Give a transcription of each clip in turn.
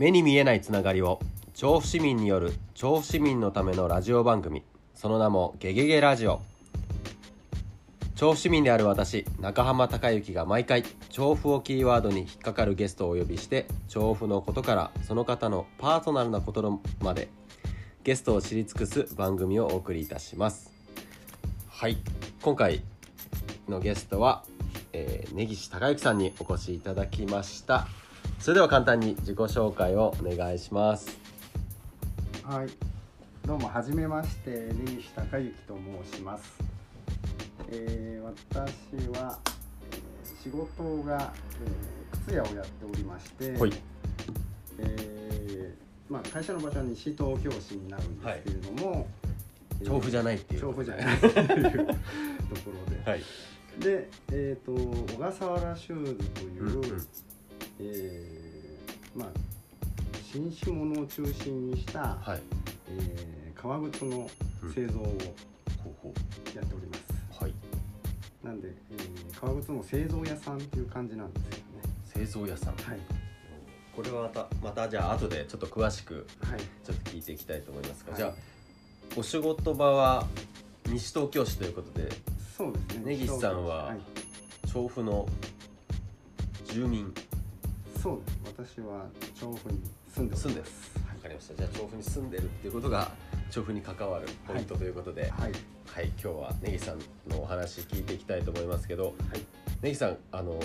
目に見えないつながりを調布市民による調布市民のためのラジオ番組。その名も「ゲゲゲラジオ」調布市民である私中浜孝之が毎回調布をキーワードに引っかかるゲストをお呼びして調布のことからその方のパーソナルなことまでゲストを知り尽くす番組をお送りいたします。はい。今回のゲストは、えー、根岸孝之さんにお越しいただきました。それでは簡単に自己紹介をお願いします。はい。どうもはじめまして根岸孝之と申します、えー、私は、えー、仕事が、えー、靴屋をやっておりまして、はい。えーまあ、会社の場所は西東京市になるんですけれども、えー調布じゃないっていう。調布じゃないっていうところで、はい、で、えー、と小笠原シューズという、うんうんえーまあ新種物を中心にした、はい。えー革靴の製造をやっております、うはい。なんで、えー革靴の製造屋さんっていう感じなんですよね。製造屋さん。はい。これはまたまたじゃあ後でちょっと詳しくはい。ちょっと聞いていきたいと思いますが、はい。じゃあお仕事場は西東京市ということでそうですね。根岸さんははい、調布の住民そうです私は調布に住んで住んでるわかりました。じゃあ調布に住んでるっていうことが調布に関わるポイントということで、はい。はい、今日は根岸さんのお話聞いていきたいと思いますけど、はい。根岸さんあの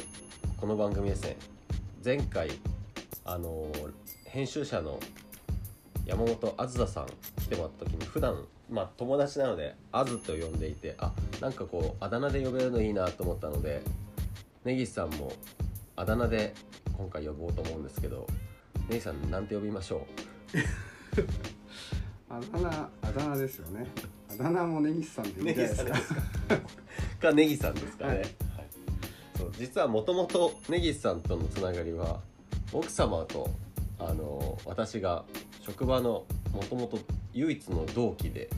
この番組ですね前回あの編集者の山本あずささん来てもらった時に普段まあ友達なのであずと呼んでいてあなんかこうあだ名で呼べるのいいなと思ったので根岸さんもあだ名で今回呼ぼうと思うんですけど根岸さんなんて呼びましょ あだ名あだ名ですよね。あだ名も根岸さんでいいんじゃないですか？う か根岸さんですかね、はい。はい。そう実はもともと根岸さんとのつながりは奥様とあの私が職場のもともと唯一の同期で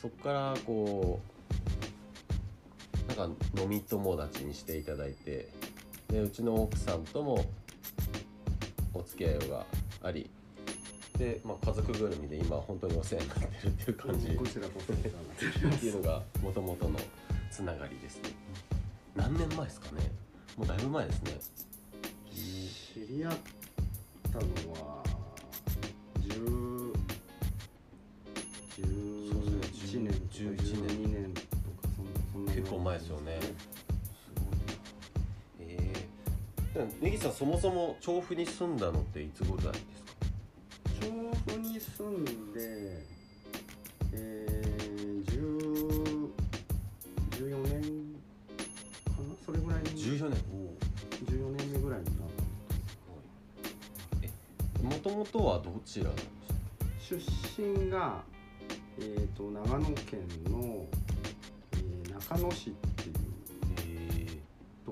そこからこうなんか飲み友達にしていただいてでうちの奥さんともお付き合いがありで、まあ、家族ぐるみで今本当にお世話になってるっていう感じ。こちらこそ っていうのがもともとのつながりですね。何年前ですかね。もうだいぶ前ですね。す知り合ったのは10 11年11 12年とかそんな結構前ですよね根岸さんそもそも調布に住んだのっていつぐらいですか？調布に住んでえー、10 14年かな？それぐらいに。14年。14年目ぐらいになったえもともとはどちらなんですか？出身が、えー、と長野県の、えー中野市。って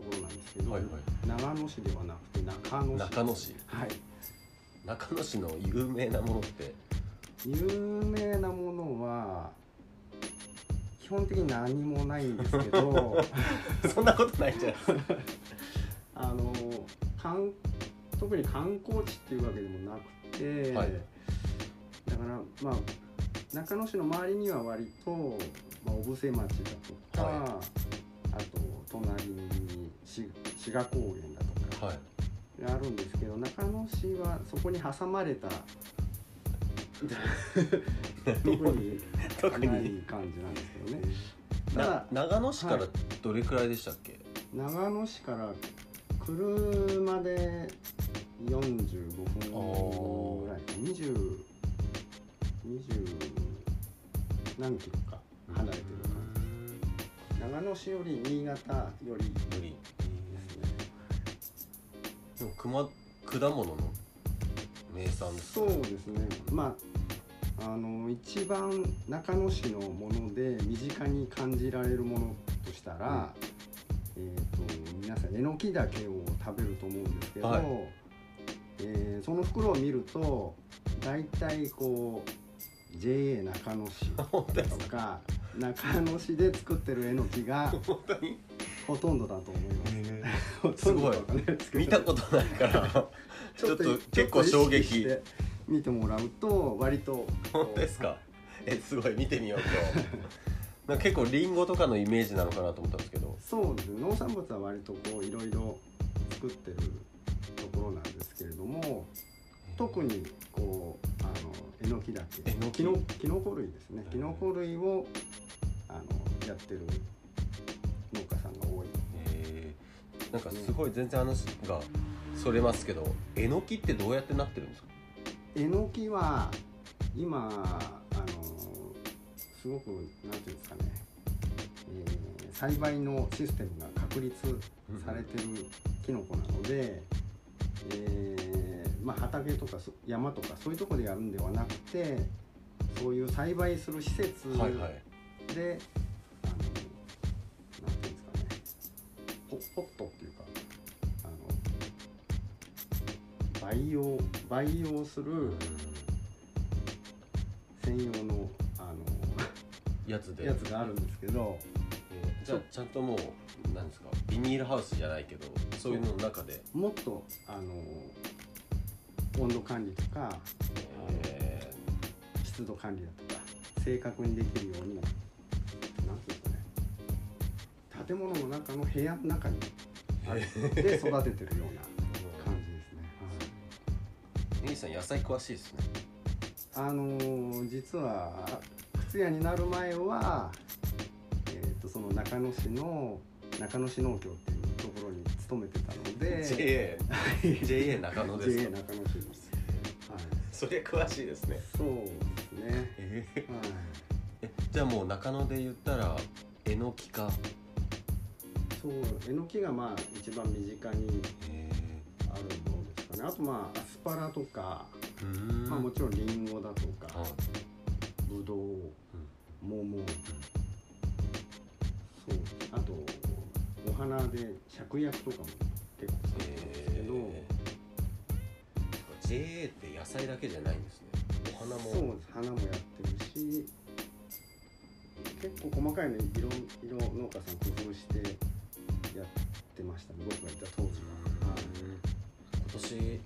ころなんですけど、はいはい。長野市ではなくて中野市中野市。はい。ー、中野市の有名なものって？有名なものは基本的に何もないんですけど そんなことないじゃないですかあの観特に観光地っていうわけでもなくて、はい。だからまあ中野市の周りには割と、まあ、小布施町だとか、はい。あと隣に志志賀高原だとかはあるんですけど中野市はそこに挟まれた 特に特ないに感じなんですけどね。たなだ長野市からはい。どれくらいでしたっけ、長野市から車で45じ長野市より新潟より無理ですね。でも熊果物の名産です。そうですね。まああの一番中野市のもので身近に感じられるものとしたら、えー、と皆さんえのきだけを食べると思うんですけど、はい。えーその袋を見ると大体こう JA 中野市とか？中野市で作ってるえのきが 本当に？ほとんどだと思います。ほすごい。見たことないから。ちょっと結構衝撃。て見てもらうと割と本当ですか？えすごい。見てみようとなんか結構リンゴとかのイメージなのかなと思ったんですけど。そうですね。農産物は割とこういろいろ作ってるところなんですけれども特にこうあのえのきだけ。えのききのきのこ類ですね。きのこ類をあのやってる農家さんが多い。えー。なんかすごい全然話がそれますけどえのきってどうやってなってるんですか？えのきは今あのすごくなんていうんですかね、えー栽培のシステムが確立されてるキノコなので、えーまあ、畑とかそ山とかそういうところでやるんではなくてそういう栽培する施設で、あのなんていうんですかね。ポポットっていうかあの培養培養する専用のあやつで。のやつがあるんですけどえーじゃあちゃんともうなんですかビニールハウスじゃないけどそういうのの中で。もっとあの温度管理とかえ湿度管理だとか正確にできるように建物の中の部屋の中にあれで育ててるような感じですね。はい。さん野菜詳しいですね。あのー実は靴屋になる前は、えー、とその中野市の中野市農協っていうところに勤めてたので JA JA 中野ですか？JA 中野市です、はい、そりゃ詳しいですね。そうですね、えー。はい、えじゃあもう中野で言ったらえのきか？そうえのきがまあ一番身近にえあるものですかね。あとまあアスパラとか、まあ、もちろんりんごだとかはいぶどう桃。そう。あとお花で芍薬とかも結構咲いてますけど、えー。JA って野菜だけじゃないんですね。お花も。そうです。花もやってるし結構細かいの色色農家さん工夫してやってましたね。僕がいた当時は、はい今年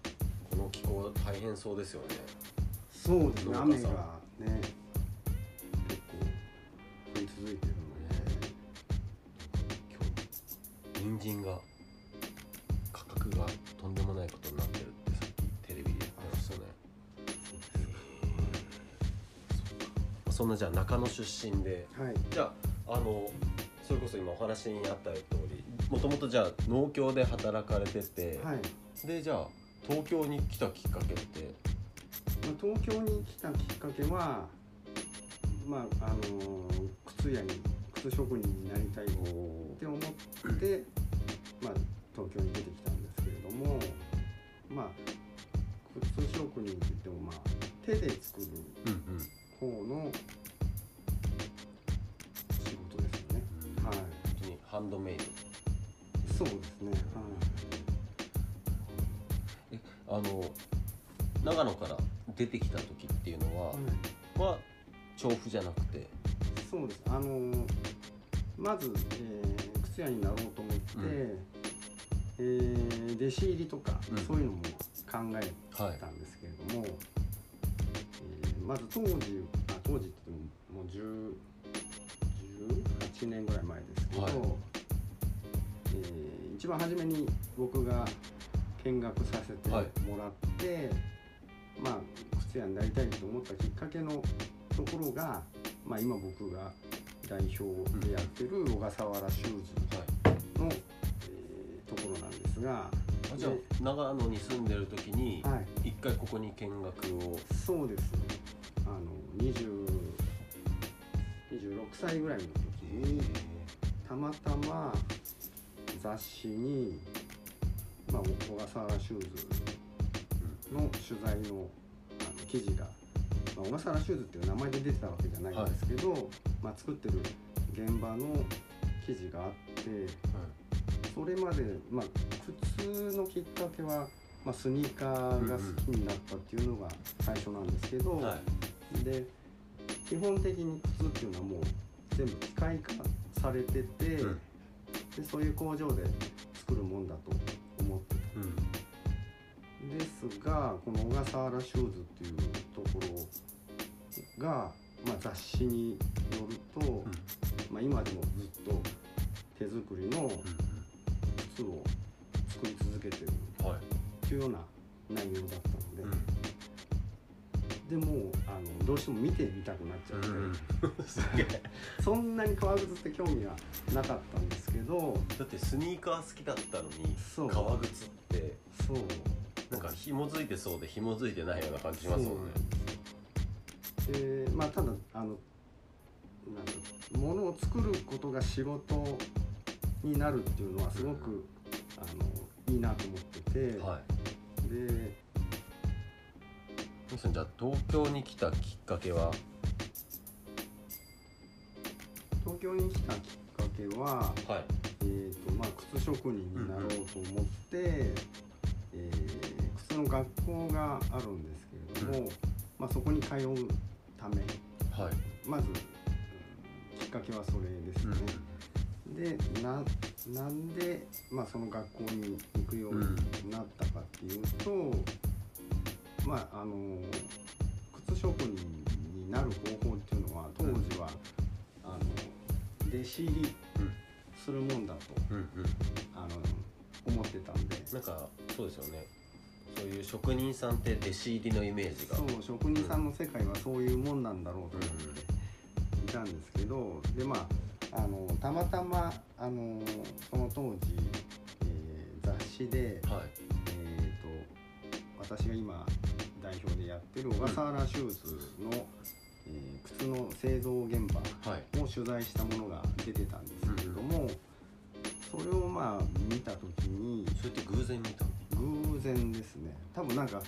この気候大変そうですよね。そうですね雨がね結構降り続いてるので。今日人参が価格がとんでもないことになってるってさっきテレビで言ってましたね。そんなじゃあ中野出身で。はい。じゃああのそれこそ今お話にあった通りもともとじゃあ農協で働かれてて、はい、でじゃあ東京に来たきっかけって？まあ、東京に来たきっかけはまああの靴屋に靴職人になりたいって思って、まあ、東京に出てきたんですけれどもまあ靴職人って言ってもまあ手で作るうんうん。方の仕事ですよね。はい、本当にハンドメイドそうですね。あの長野から出てきた時っていうのは、はい、はいは調布じゃなくて？そうです。あのまず、えー靴屋になろうと思って、うん。えー弟子入りとか、うん。そういうのも考えはいたんですけれども、えーまず当時あ当時って言ってももう10 18年ぐらい前ですけど、はい。えー一番初めに僕が見学させてもらって、まあ靴屋になりたいと思ったきっかけのところが、まあ、今僕が代表でやってる小笠原シューズはい。の、えーところなんですがあじゃあ長野に住んでる時に一回ここに見学を。そうですあの20 26歳ぐらいの時にたまたま雑誌に、まあ、小笠原シューズの取材のあの記事が、まあ、小笠原シューズっていう名前で出てたわけじゃないんですけど、まあ、作ってる現場の記事があってそれまで、まあ、靴のきっかけは、まあ、スニーカーが好きになったっていうのが最初なんですけど、はい。で基本的に靴っていうのはもう全部機械化されてて、うんでそういう工場で作るもんだと思ってうん。たですがこの小笠原シューズっていうところが、まあ、雑誌によると、まあ、今でもずっと手作りの靴を作り続けてるというような内容だったので、うんでもあのどうしても見てみたくなっちゃって、うんすげえそんなに革靴って興味はなかったんですけど。だってスニーカー好きだったのに革靴ってそう。なんか紐づいてそうで紐づいてないような感じしますもんね。でまあただあのなんか物を作ることが仕事になるっていうのはすごく、あのいいなと思ってて、はい。で皆さんじゃあ東京に来たきっかけは？東京に来たきっかけは、はい。えーとまあ、靴職人になろうと思って、えー靴の学校があるんですけれども、まあ、そこに通うためはい。まず、うんきっかけはそれですね。でななんで、まあ、その学校に行くようになったかっていうと、まああの靴職人になる方法っていうのは当時は、あの弟子入りうんするもんだとあの思ってたんで。なんかそうですよね。そういう職人さんって弟子入りのイメージが。そう職人さんの世界はそういうもんなんだろうと思っていたんですけどでまああのたまたまあのその当時、えー雑誌で、はい。えー、と私が今代表でやってる小笠原シューズの、えー靴の製造現場はい。を取材したものが出てたんですけれども、それをまあ見た時にそれって偶然見たの？偶然ですね。多分なんか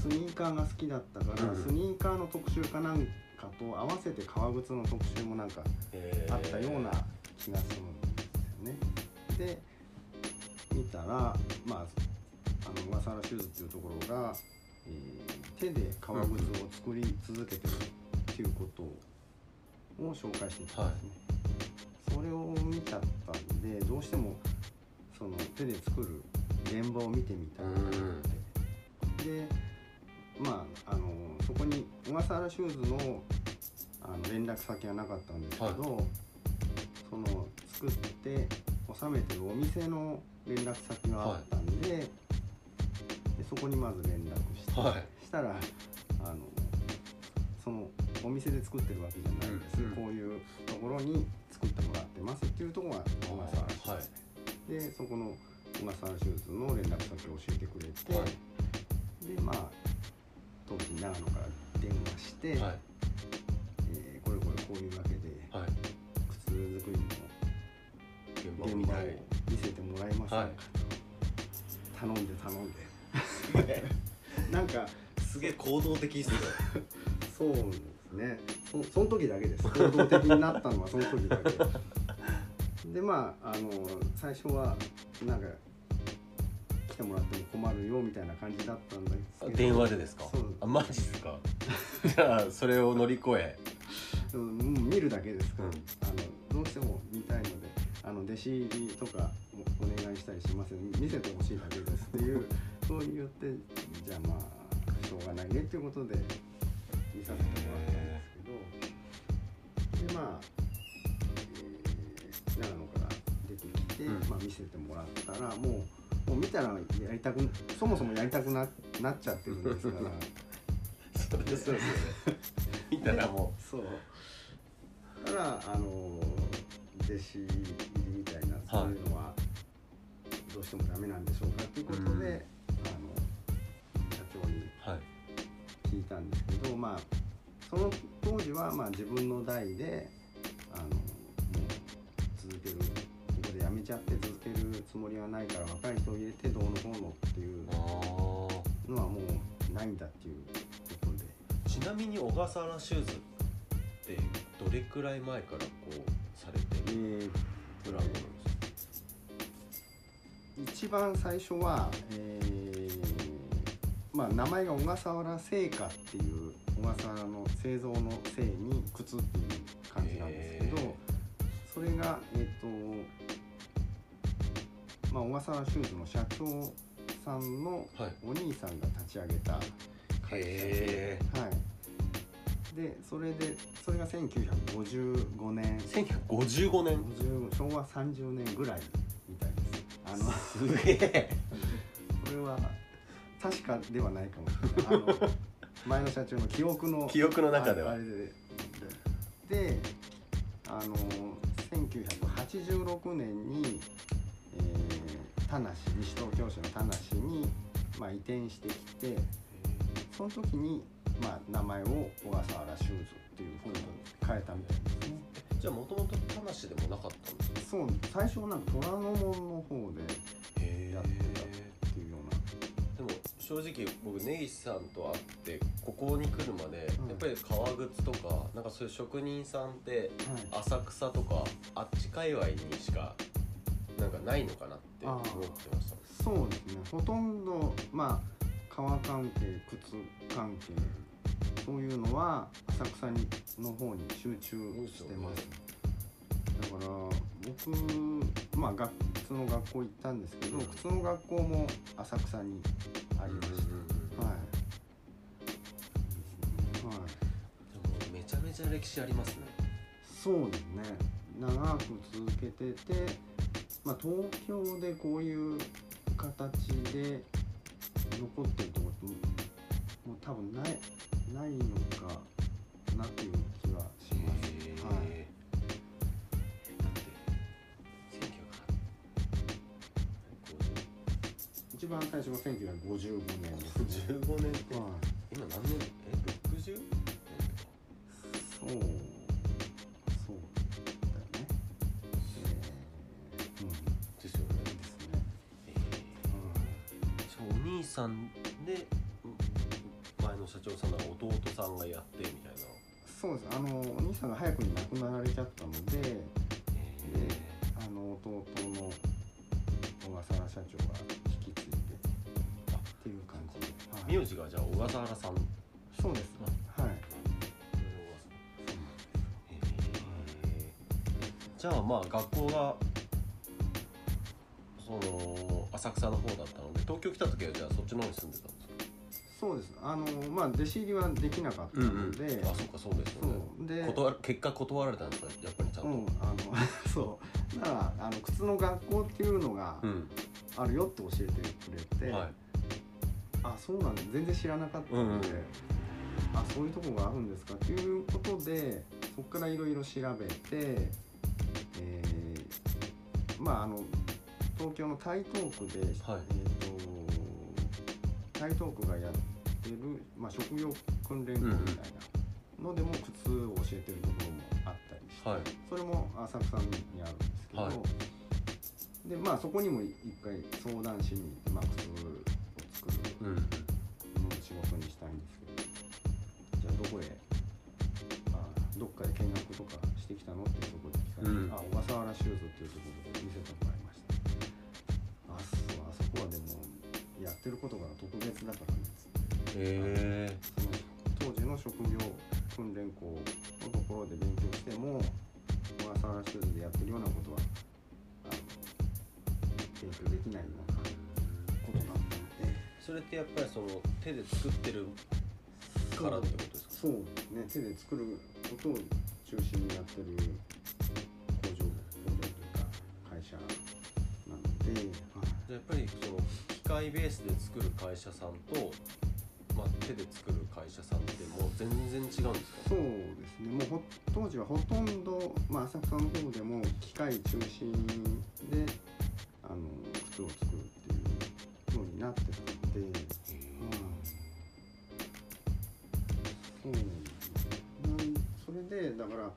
スニーカーが好きだったから、うんスニーカーの特集かなんかと合わせて革靴の特集もなんかえあったような気がするんですよね。で見たらまああの小笠原シューズっていうところが、えー手で革靴を作り続けてるっていうことを紹介してたんですね。それを見ちゃったんでどうしてもその手で作る現場を見てみたいなと思ってでまああのそこに小笠原シューズのあの連絡先はなかったんですけど、その作って納めてるお店の連絡先があったんで,、でそこにまず連絡はい。したらあのそのお店で作ってるわけじゃないです、うん。うんこういうところに作ってもらってますっていうところが小笠原シューズで、でそこの小笠原シューズの連絡先を教えてくれて、はい。でまあ当時長野から電話して、はい。えーこれこれこういうわけではい。靴作り現の現場を見せてもらえませんか、はい。頼んで頼んで なんかすげえ行動的っすねそうですね。そその時だけです。行動的になったのはその時だけ。でまああの最初はなんか来てもらっても困るよみたいな感じだったんですけど。電話でですか？そう。あマジっすか？じゃあそれを乗り越え。うんうん見るだけですから、うん。あのどうしても見たいのであの弟子入りとかおお願いしたりします見せてほしいだけですっていうそう言ってじゃあまあしょうがないねっていうことで見させてもらったんですけど。でまあ、えー長野から出てきて、うん。まあ、見せてもらったらもうもう見たらやりたくそもそもやりたくななっちゃってるんですから。そうですよね。見たらも そう。だからあの弟子入りみたいなそういうのはどうしてもダメなんでしょうかということで、うんあの社長に聞いたんですけどまあその当時はまあ自分の代であのもう続けるここで辞めちゃって続けるつもりはないから若い人を入れてどうのこうのっていうのはもうないんだっていうことで。ちなみに小笠原シューズってどれくらい前からこうされてえるーブランドな一番最初は、えーまあ、名前が小笠原製菓っていう小笠原の製造の製に靴っていう感じなんですけどへそれが、えー、とまあ、小笠原シューズの社長さんのはい。お兄さんが立ち上げた会社で、へはい、でそれでそれが1955年。1955年。50昭和30年ぐらいあのすげえ。これは確かではないかもしれない。あの 前の社長の記憶の記憶の中では。ああれで。であの1986年に、えー、田無西東京市の田無に、まあ、移転してきてその時に、まあ、名前を小笠原シューズっていうふうに変えたみたいですねじゃあもともと田無でもなかったんですかそう最初はなんか虎ノ門の方でへやってたっていうような。でも正直僕根岸さんと会ってここに来るまで、うん。やっぱり革靴とかなんかそういう職人さんってはい。浅草とかあっち界隈にしかなんかないのかなって思ってました。そうですね。ほとんどまあ革関係靴関係そういうのは浅草にの方に集中してます。だから僕まあ学靴の学校行ったんですけど、うん。靴の学校も浅草にありました、はい。はい。めちゃめちゃ歴史ありますね。そうですね。長く続けてて、まあ、東京でこういう形で残ってるとこってもう多分ないないのかなっていう気はします、はい、一番最初が1955年です、1915年って。はい、今何年？え 60? 年そうそうです。あのお兄さんが早くに亡くなられちゃったのであの弟の小笠原社長が引き継いでっていう感じで、はい。名字がじゃあ小笠原さん。そうです。はい。じゃあまあ学校がその浅草の方だったので東京来た時はじゃあそっちの方に住んでたんですか？そうです。あのまあ弟子入りはできなかったので、あそっかそうですよね。で断る結果断られたんですか？やっぱりちゃんと、うんあの そう。だからあの靴の学校っていうのがうん。あるよって教えてくれて、はい。あそうなんだ。全然知らなかったので、うんうん。あそういうとこがあるんですか？っていうことでそこからいろいろ調べて、えーまああの東京の台東区で、はい。えー、と台東区がやってる、まあ、職業訓練校みたいなのでも靴を教えてるところもあったりして、はい。それも浅草にあるんですけど、はい。でまあそこにも一回相談しに行って、まあ、靴を作るうんのを仕事にしたいんですけどじゃあどこへあどっかで見学とかしてきたのってそこで聞かれて、うん。あ小笠原シューズっていうところで見せたってることが特別だからね。つってへえ当時の職業訓練校のところで勉強しても小笠原シューズでやってるようなことはあの勉強できないようなことだったので。それってやっぱりその手で作ってるからってことですか？そうね。手で作ることを中心にやってる工場工場というか会社なので、はい。じゃあやっぱりその機械ベースで作る会社さんと、まあ、手で作る会社さんってもう全然違うんですか？そうですね。もうほ当時はほとんど、まあ、浅草の方でも機械中心であの靴を作るっていう風になってたので、うん、そうなんそれでだから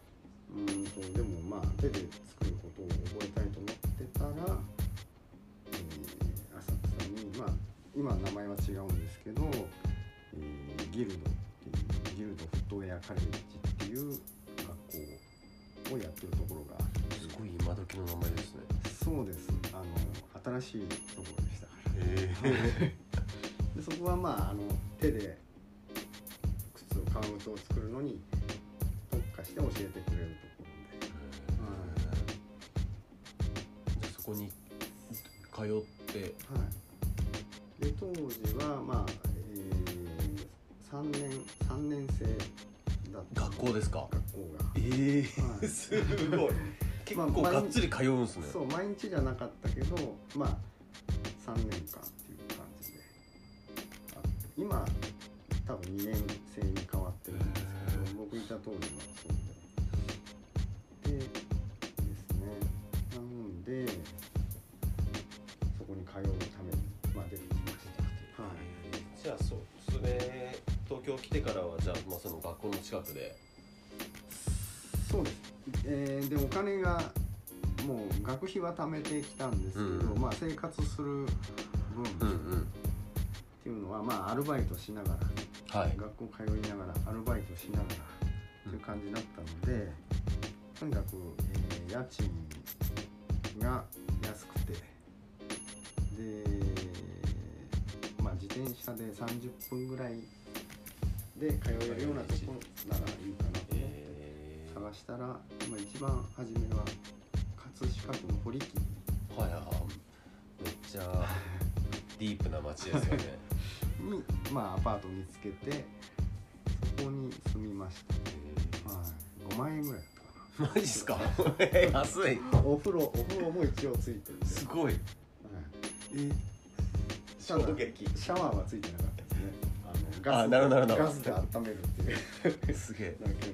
うんとでもまあ手で作ることを覚えたいと思ってたら、今名前は違うんですけど、えーギルドっていうギルドフットウェアカレッジっていう学校をやってるところがすごい今時の名前ですね。そうです。あの新しいところでしたから。へ でそこはまああの手で靴を革靴を作るのに特化して教えてくれるところで。じゃあそこに通ってはいで当時はまあ、えー、3年三年生だった。学校ですか？学校が。ええはい。すごい。結構まあがっつり通うんすね、そう毎日じゃなかったけどまあ3年間っていう感じで。今多分2年生に変わってるんですけど僕いた当時はそう京来てからはじゃあ、まあ、その学校の近くで。そうです、えーでお金がもう学費は貯めてきたんですけど、うんまあ生活する分、うんっていうのはまあアルバイトしながらはい。学校通いながらアルバイトしながらっていう感じだったので、とにかく、えー家賃が安くてでまあ自転車で30分ぐらいで通えるようなところならいいかなと思って。えー、探したら、まあ、一番初めは葛飾区の堀切はいはいはい。めっちゃ ディープな街ですよね。に、まあ、アパート見つけてそこに住みました、はい、5万円ぐらいマジっすか？安い。なお風呂お風呂も一応ついてて、すごい。はい。えシャワーはついてなかっガスあなるほどなるほど。ガスで温めるっていう。すげえ。だけの。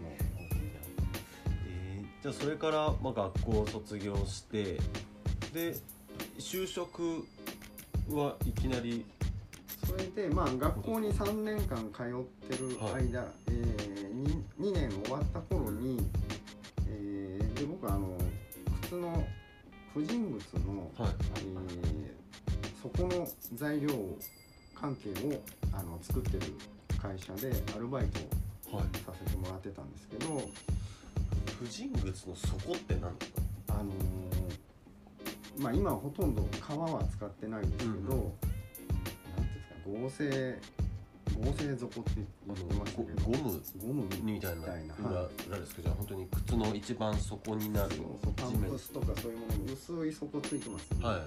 えーじゃあそれから、まあ、学校を卒業してで就職はいきなり？それでまあ学校に3年間通ってる間、はえー、2, 2年終わった頃に、えーで僕あの靴の婦人靴の、はい。えーそこの材料関係をあの作ってる会社でアルバイトをはいさせてもらってたんですけど、婦人靴の底って何ですか？あのーまあ今はほとんど革は使ってないんですけど、うんうん。なんていうんですか合成合成底って言ってましたけどゴゴムゴムみたいな。裏,、はい裏ですけどじゃあ本当に靴の一番底になるそうそうパンプスとかそういうものに薄い底ついてますよね、はい、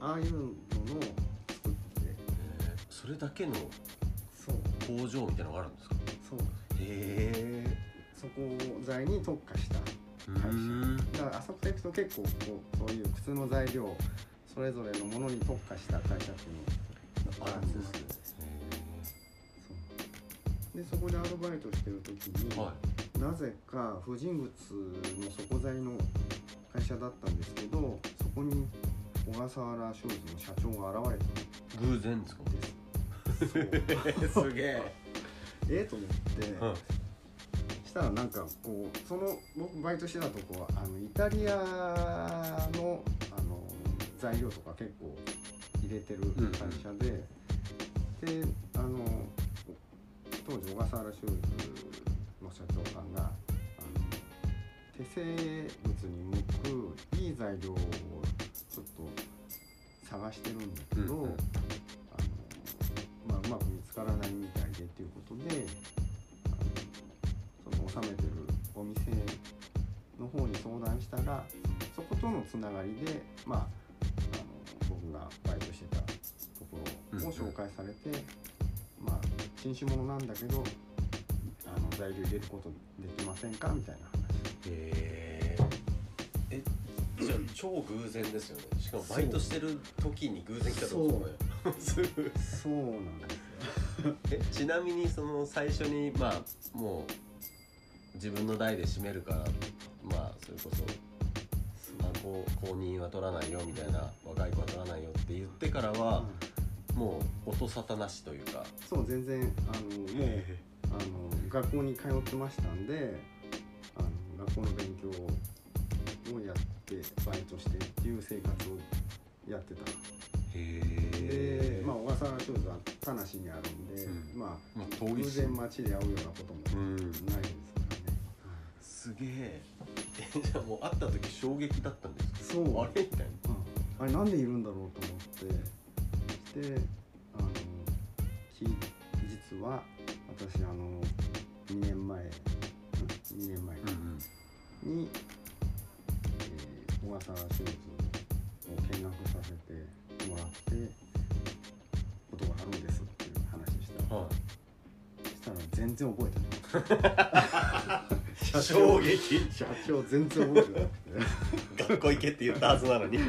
ああいうのを作ってえーそれだけのそう。工場みたいなのがあるんですか？そう。へえそこ材に特化したう会社。んだから浅草行くと結構こうそういう靴の材料それぞれのものに特化した会社っていうのがあるんですそうでそこでアルバイトしてる時に、はなぜか婦人靴の底材の会社だったんですけどそこに小笠原シューズの社長が現れた。偶然ですか？ですげえ、ええと思って、うん。したらなんかこうその僕バイトしてたとこはあのイタリアのあの材料とか結構入れてる会社で、であの当時小笠原シューズの社長さんが手製物に向くいい材料をちょっと探してるんだけど、うんうんまく見つからないみたいでっていうことでその納めてるお店の方に相談したらそことのつながりで、まあ、あの僕がバイトしてたところを紹介されて、まあ、新種物なんだけどあの材料入れることできませんかみたいな話。へええじゃあ超偶然ですよね。しかもバイトしてる時に偶然来たとですよね。そう。なんです。よ えちなみにその最初にまあもう自分の代で締めるからまあそれこそあこう公認は取らないよみたいな若い子は取らないよって言ってからはもう音沙汰なしというか。そう全然あのもうあの学校に通ってましたんであの学校の勉強をやってバイトしてっていう生活をやってた。へで、まあ、小笠原シューズは田無にあるんで、うん。ままああ遠いし偶然街で会うようなこともうん。ないですからね、すげえ。えじゃあもう会った時衝撃だったんですか？そう。あれ？みたいな。うん。あれなんでいるんだろうと思って。であのき実は私あの2年前ん2年前うんうん。に、えー小笠原シューズをを見学させてもらってことがあるんですっていう話したら、はしたら全然覚えてないい 衝撃。社長全然覚えてなくて。学校行けって言ったはずなのに。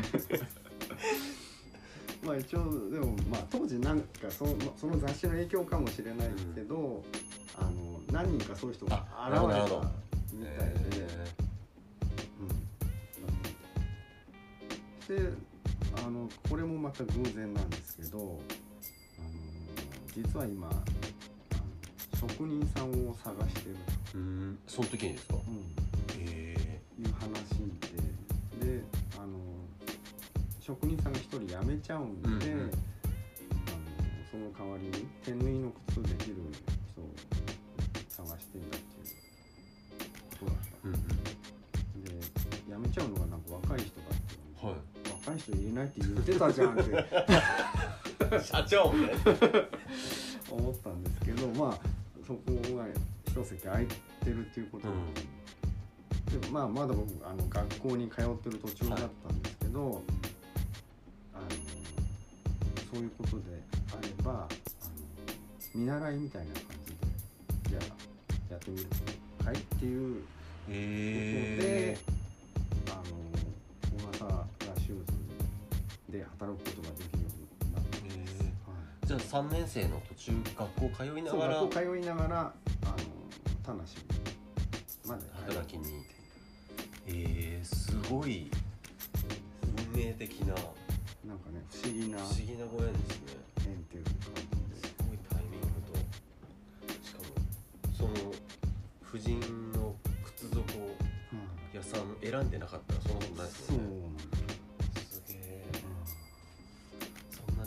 まあ一応でもまあ当時なんかそのその雑誌の影響かもしれないけど、あの何人かそういう人があ現れたこれもまた偶然なんですけどあの実は今職人さんを探してる。うんその時にですか？うん、いう話で。であの職人さんが一人辞めちゃうんで、うんうん。あのその代わりに手縫いの靴できる人を探していう人入れないって言ってたじゃんって社長みたいな思ったんですけどまあそこが一席空いてるっていうことで,、でもまあまだ僕あの学校に通ってる途中だったんですけど、あのそういうことであればあの見習いみたいな感じでじゃあやってみるはいっていうことで、へあ働くことができるようになったんです。へはい。じゃあ3年生の途中学校通いながら学校通いながらあの田無まで働きにえー、すごい。運命的な。なんかね不思議な不思議なご縁ですね。縁っていう感じすごいタイミングと。しかもその婦人の靴底で、屋さん選んでなかったらそんなことないですそうよねなん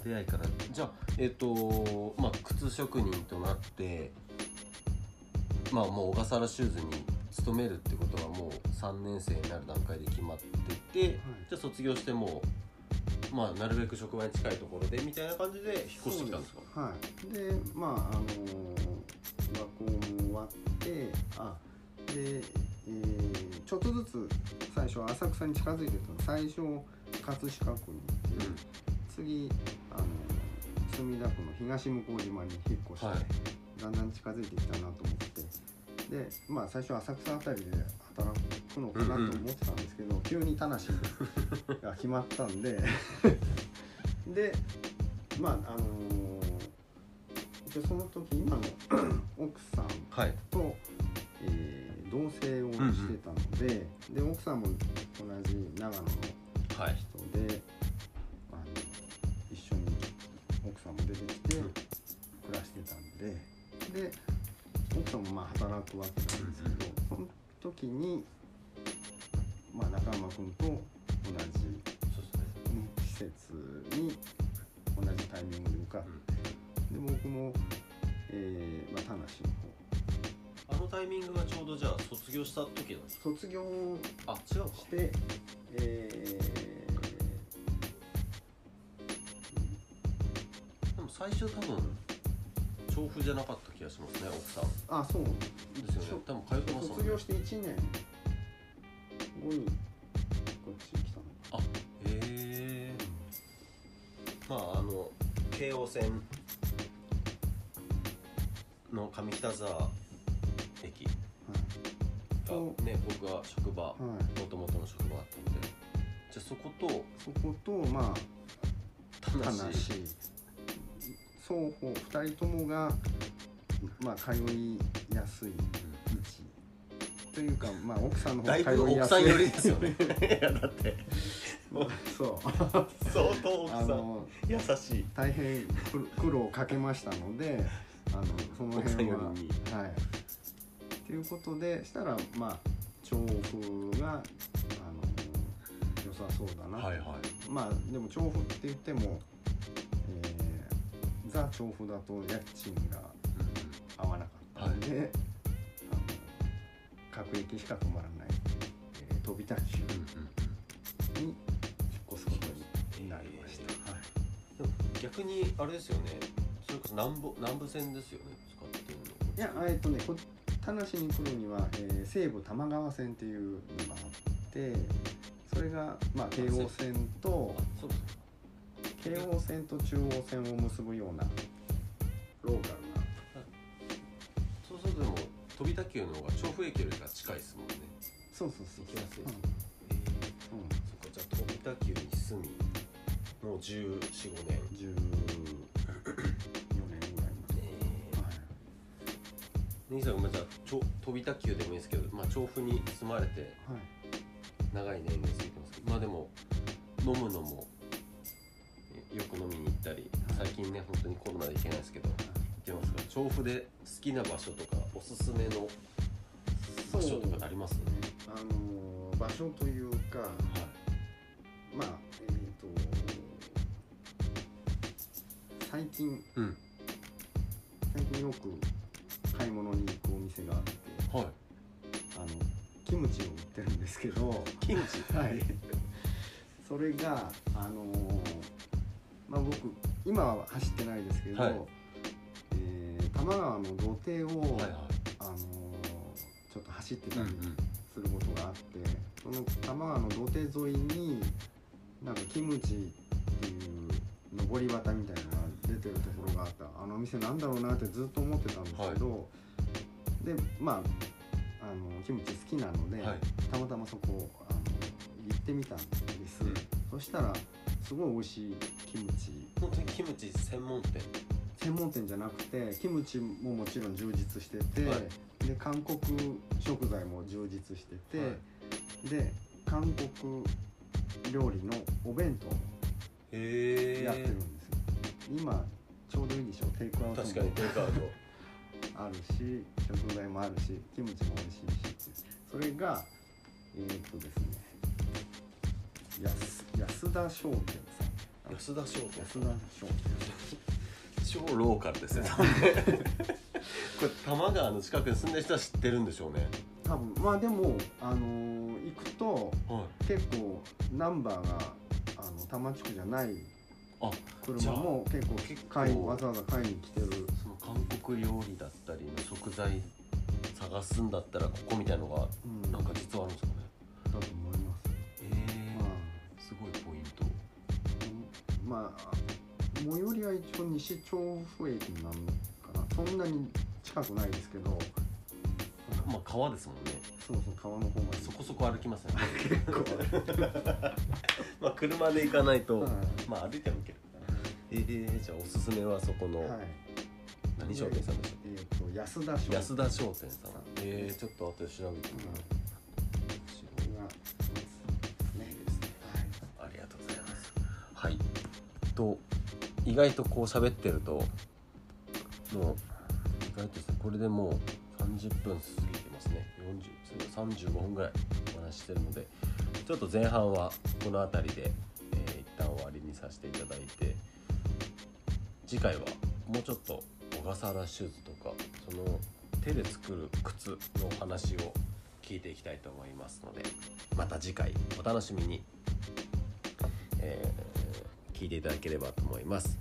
出会いから。じゃあえっ、とまあ靴職人となってまあもう小笠原シューズに勤めるってことはもう3年生になる段階で決まってて、じゃあ卒業してもうまあなるべく職場に近いところでみたいな感じで引っ越してきたんですか？はい。でまああの学校も終わってあで、えーちょっとずつ最初浅草に近づいてたの。最初葛飾区に行って、次あの墨田区の東向島に引っ越して、はい。だんだん近づいてきたなと思って。でまあ最初浅草あたりで働くのかなと思ってたんですけど、急に田無が決まったんで。でまああの一応その時今の 奥さんはい。と、えー同棲をしてたので,、で奥さんも同じ長野のはい。人であのでで奥さんもまあ働くわけなんですけど、その時に、まあ、中山君と同じ、ね、そうですね。施設に同じタイミングで受かって、で僕も、えーまあ、田無のあのタイミングがちょうどじゃあ卒業した時なんですか？方卒業あ違うか。して、えでも最初多分調布じゃなかった気がしますね奥さん。ーあそう。ですよね。多分通ってますもんね。卒業して1年。後にこっち来たの。あへえ。まああの京王線の上北沢駅。はい。がね僕は職場はい。もともとの職場だったのでじゃあそことそことまあ田無田無双方2人ともがまあ通いやすい位置というかまあ奥さんの方が通いやすい。ですよね。いやだって。そう。相当奥さん。優しい。大変苦苦労をかけましたのであのその辺ははい。っていうことでしたらまあ調布があの良さそうだなと。はいはい。まあでも調布って言っても、えーザ調布だと家賃が合わなかったので、あの各駅しか泊まらない、えー飛びタクシうんうんうん。ュに引っ越すことになりました。はい。でも逆にあれですよね。それこそ南部南部線ですよね。使ってるの。いやえっとねこ田無に来るには、えー西武多摩川線っていうのがあってそれれが、まあ、京王線とあそうです京王線と中央線を結ぶようなローカルそうするとでも飛び田急の方が調布駅よりが近いですもんね。なそうそうそう。行きやすい。うん。えーそっかじゃあ飛び田急に住みもう1 4 5年。うん、14年ぐらいまで、はいネギさんごめんなさい。ちょ飛び田急でもいいですけど、まあ、調布に住まれてはい。長い年月過ぎてますけどまあでも飲むのもえよく飲みに行ったり最近ね本当にコロナで行けないですけど行けますか？ら調布で好きな場所とかおすすめの場所とかってあります？あのー場所というかはい。まあえっ、と最近うん。最近よく買い物に行くお店があってはい。あのキムチを売ってるんですけどキムチ？はい。それがあのーまあ僕今は走ってないですけど、はい。えー多摩川の土手を、はいはい。あのーちょっと走ってたりうんうん。することがあって、その多摩川の土手沿いになんかキムチっていう上り旗みたいなのが出てるところがあった。あのお店なんだろうなってずっと思ってたんですけど、でまああのキムチ好きなので、はい。たまたまそこあの行ってみたんです、うん。そしたらすごい美味しいキムチ。本当にキムチ専門店？専門店じゃなくてキムチももちろん充実してて、はい。で韓国食材も充実してて、はで韓国料理のお弁当もやってるんですよ、今ちょうどいいでしょ？テイクアウトも。確かにテイクアウト。あるし食材もあるしキムチも美味しいしそれがえーっとですね安安田商店さん。安田商店安田商店超ローカルですね。これ多摩川の近くに住んでる人は知ってるんでしょうね。多分。まあでもあのー行くとは結構ナンバーがあの多摩地区じゃないあ車も結構結構買いわざわざ買いに来てる。その韓国料理だったりの食材探すんだったらここみたいのがうん。なんか実はあるんですかね。だと思います、ええすごいポイント。まあ、まあ最寄りは一応西調布駅になるのかな。そんなに近くないですけど、まあ川ですもんね。そうそう川の方まで。そこそこ歩きますよね。結構。まあ車で行かないと、はい。まあ歩いても行けるええじゃあおすすめはそこの、はい。何商店さんでしょえっ、と安田商う安田商店さん。ええちょっと後で調べてみよう、こ意外とこう喋ってるともう意外とこれでもう30分過ぎてますね。40 35分ぐらいお話ししてるのでちょっと前半はこの辺りで、えー一旦終わりにさせていただいて次回はもうちょっと小笠原シューズとかその手で作る靴の話を聞いていきたいと思いますのでまた次回お楽しみに、聞いていただければと思います。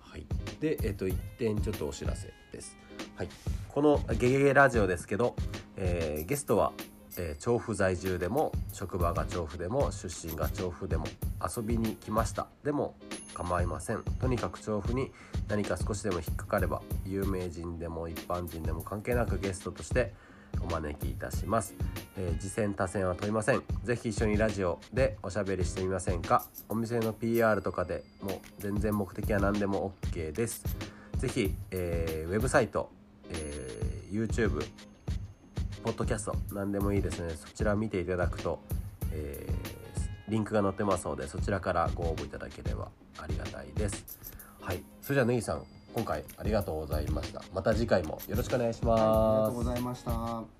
はい、で、えっと一点ちょっとお知らせです。はい、この「ゲゲゲラジオ」ですけど、えーゲストは、えー調布在住でも職場が調布でも出身が調布でも遊びに来ましたでも構いませんとにかく調布に何か少しでも引っかかれば有名人でも一般人でも関係なくゲストとしてお招きいたします、えー次戦他戦は問いません。ぜひ一緒にラジオでおしゃべりしてみませんか。お店の PR とかでも全然目的は何でも OK です。ぜひ、えーウェブサイト、えー YouTube ポッドキャスト何でもいいですね。そちら見ていただくと、えーリンクが載ってますのでそちらからご応募いただければありがたいです。はい。それじゃあネギさん今回ありがとうございました。また次回もよろしくお願いしはい、ありがとうございました。